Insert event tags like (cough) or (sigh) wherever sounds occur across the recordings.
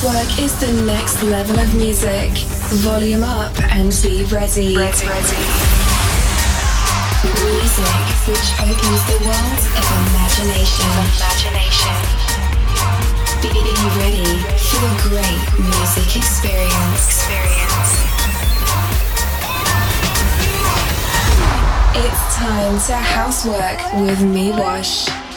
Housework is the next level of music. Volume up and be ready. ready, ready. Music which opens the world of imagination. Imagination. Be, be ready for a great music experience. Experience. It's time to housework with me, Wash.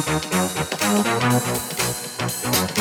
Thank you.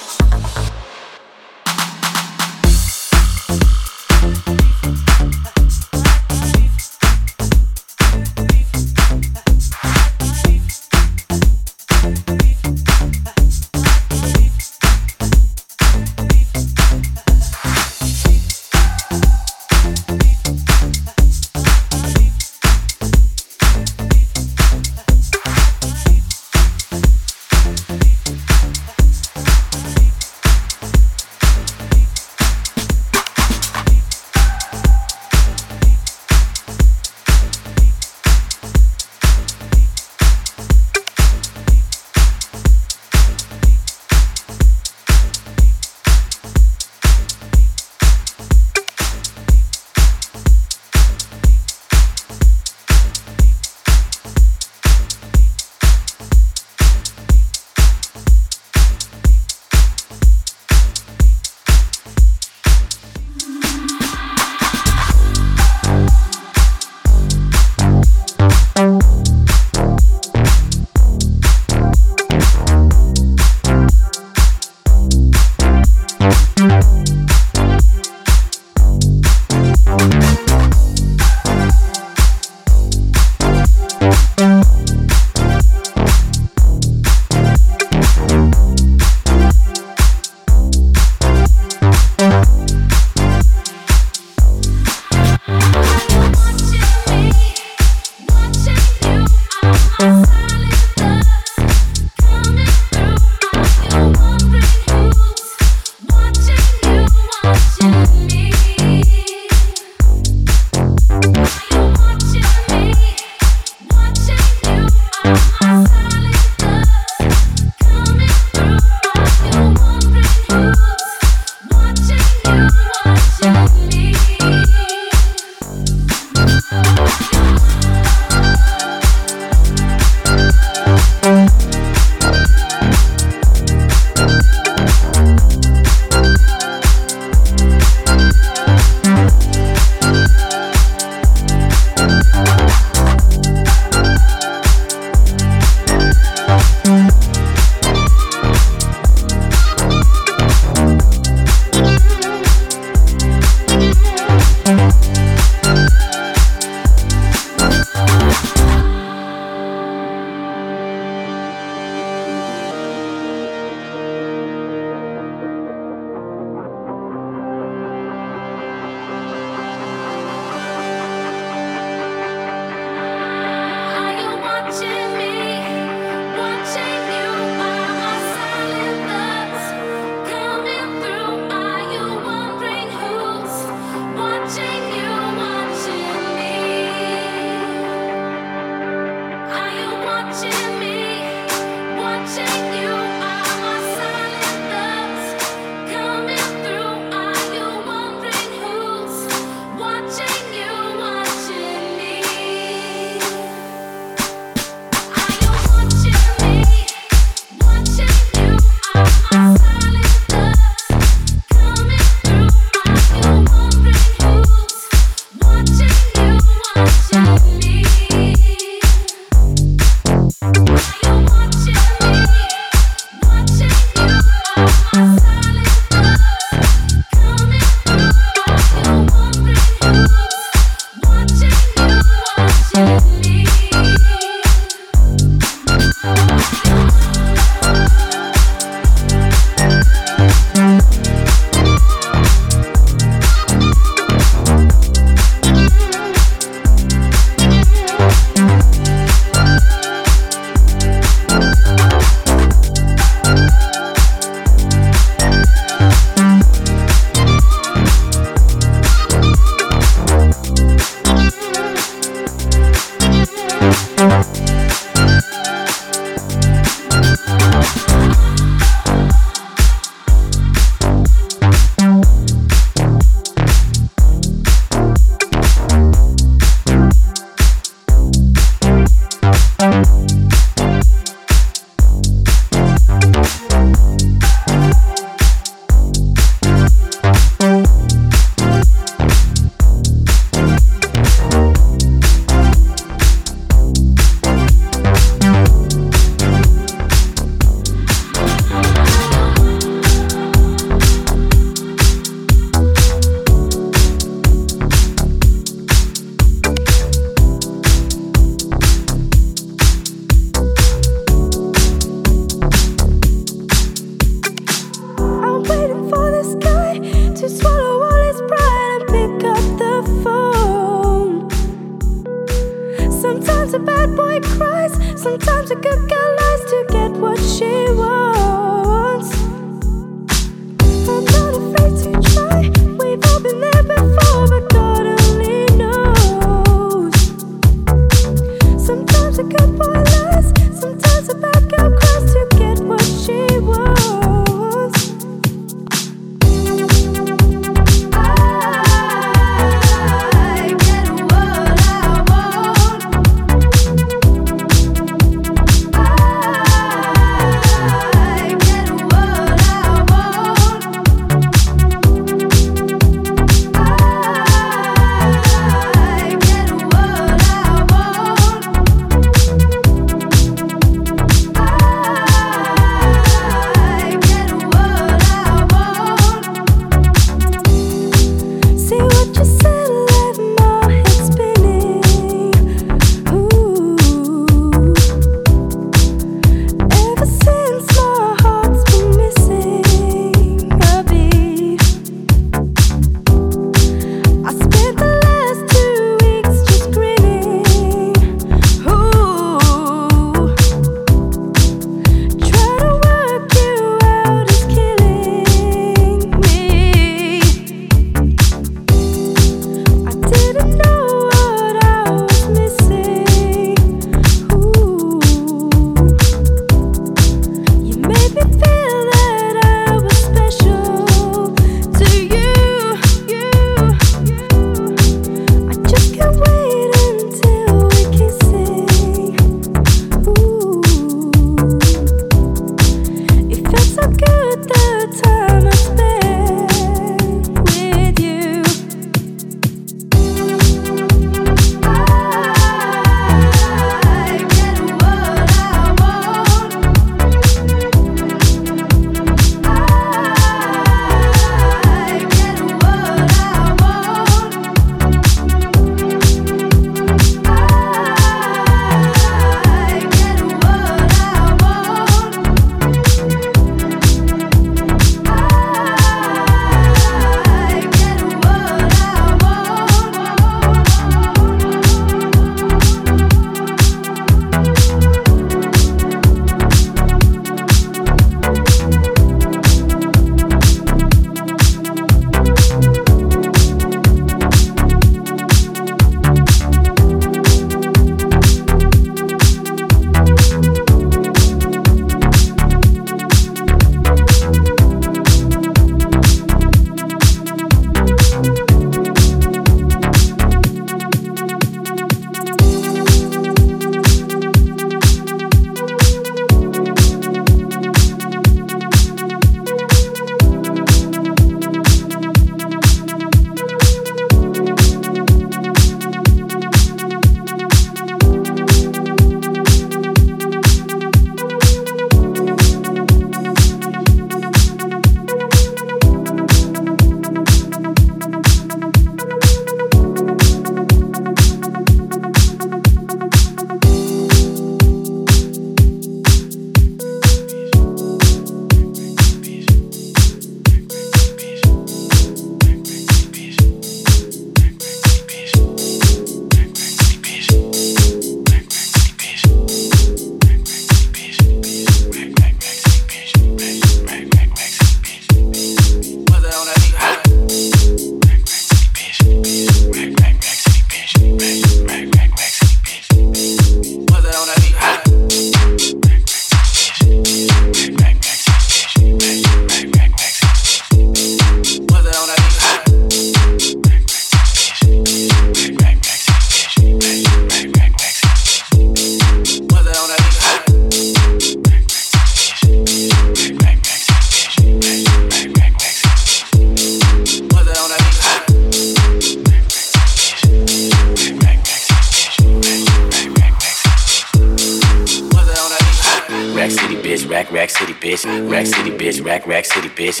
Bitch.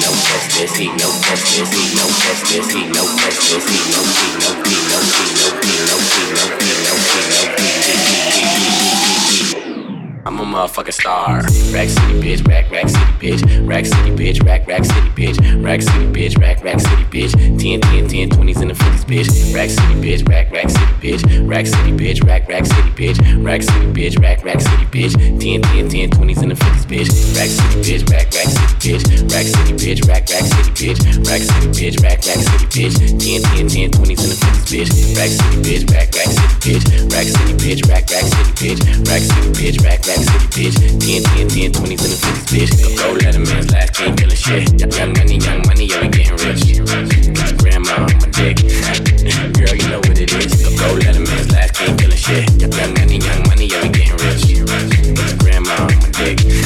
no. He no. He no. He no. He no he no he no he no he no he no he no he no no I'm a motherfucking star. Rack City, bitch. Rack, rack city, bitch. Rack City, bitch. Rack, rack city, bitch. Rack City, bitch. Rack, rack city, bitch. 10, 10, 10, 20s in the 50s, bitch. Rack City, bitch. Rack, rack city, bitch. Rack City, bitch. Rack, rack city, bitch. Rack City, bitch. Rack, rack city, bitch. 10, 10, 10, 20s in the 50s, bitch. Rack City, bitch. Rack, rack city, bitch. Rack City, bitch. Rack, rack city, bitch. Rack City, bitch. Rack, rack city, bitch. 10, 10, 10, 20s in the 50s, bitch. Rack City, bitch. Rack, rack city, bitch. Rack City, bitch. Rack, rack city, bitch. Rack City, bitch. Rack, rack city, bitch. 10, 10, 10, 20s in the 50s, bitch. Go Letterman's last king killing shit. Young money, young money, yeah, we getting rich. Got grandma on my dick. (laughs) Girl, you know what it is. Go Letterman's last king killing shit. Young money, young money, yeah, we getting rich. Got grandma on my dick.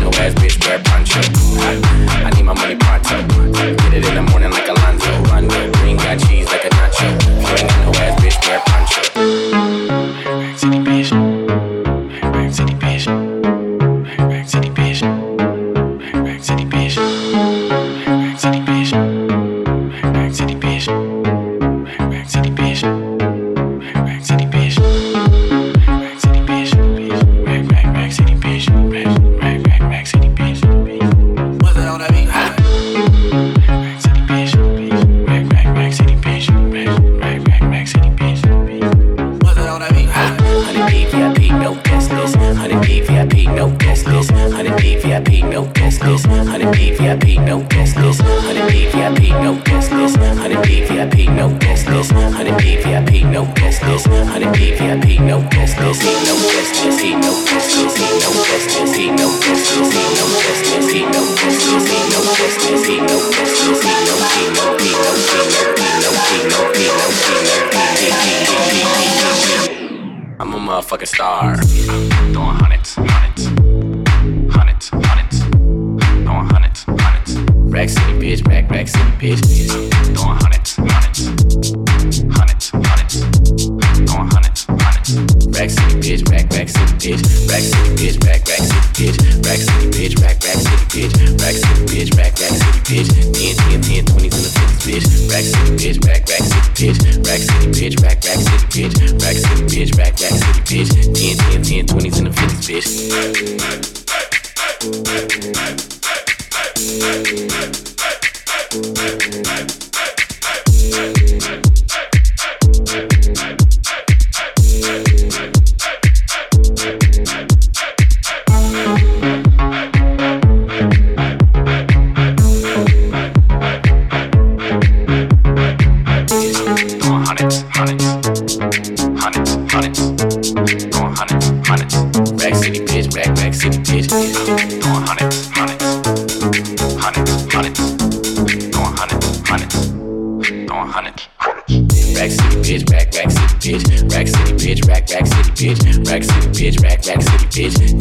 No ass, bitch, wear poncho. I need my money pronto. Get it in the morning like Alonzo. VIP, no guest list. 100 D VIP, no guest list. 100 D VIP, no guest list. 100 D VIP, no guest list. 100 D VIP, no guest list. He no guest list. He no guest list. He no guest list. He no guest list. He no guest list. He no guest list. He no guest list. He no guest list. He no he no he no he no he no he no he no he no he he he he I'm a motherfucking star. Throwing hundreds, hundreds, hundreds, Hundreds, hundreds. Rack City, bitch. Rack, rack city, bitch. Throwing hundreds, hundreds, hundreds, hundreds. Throwing hundreds, hundreds. Rack City, bitch. Rack, rack city, bitch. Rack City, bitch. Rack, rack city, bitch. Rack City, bitch. Rack, rack city, bitch. Rack City, bitch. Rack, rack city, bitch. 10, 10, 10, 20s in the 50s, bitch. Rack City, bitch. Rack, rack city, bitch. Rack City, bitch. Rack, rack city, bitch. Rack City, bitch. Rack, rack city, bitch. 10, 10, 10, 20s in the 50s, bitch. Hey, hey, hey,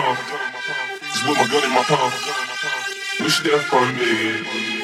palm. Just with my gun in my palm. wish should have me.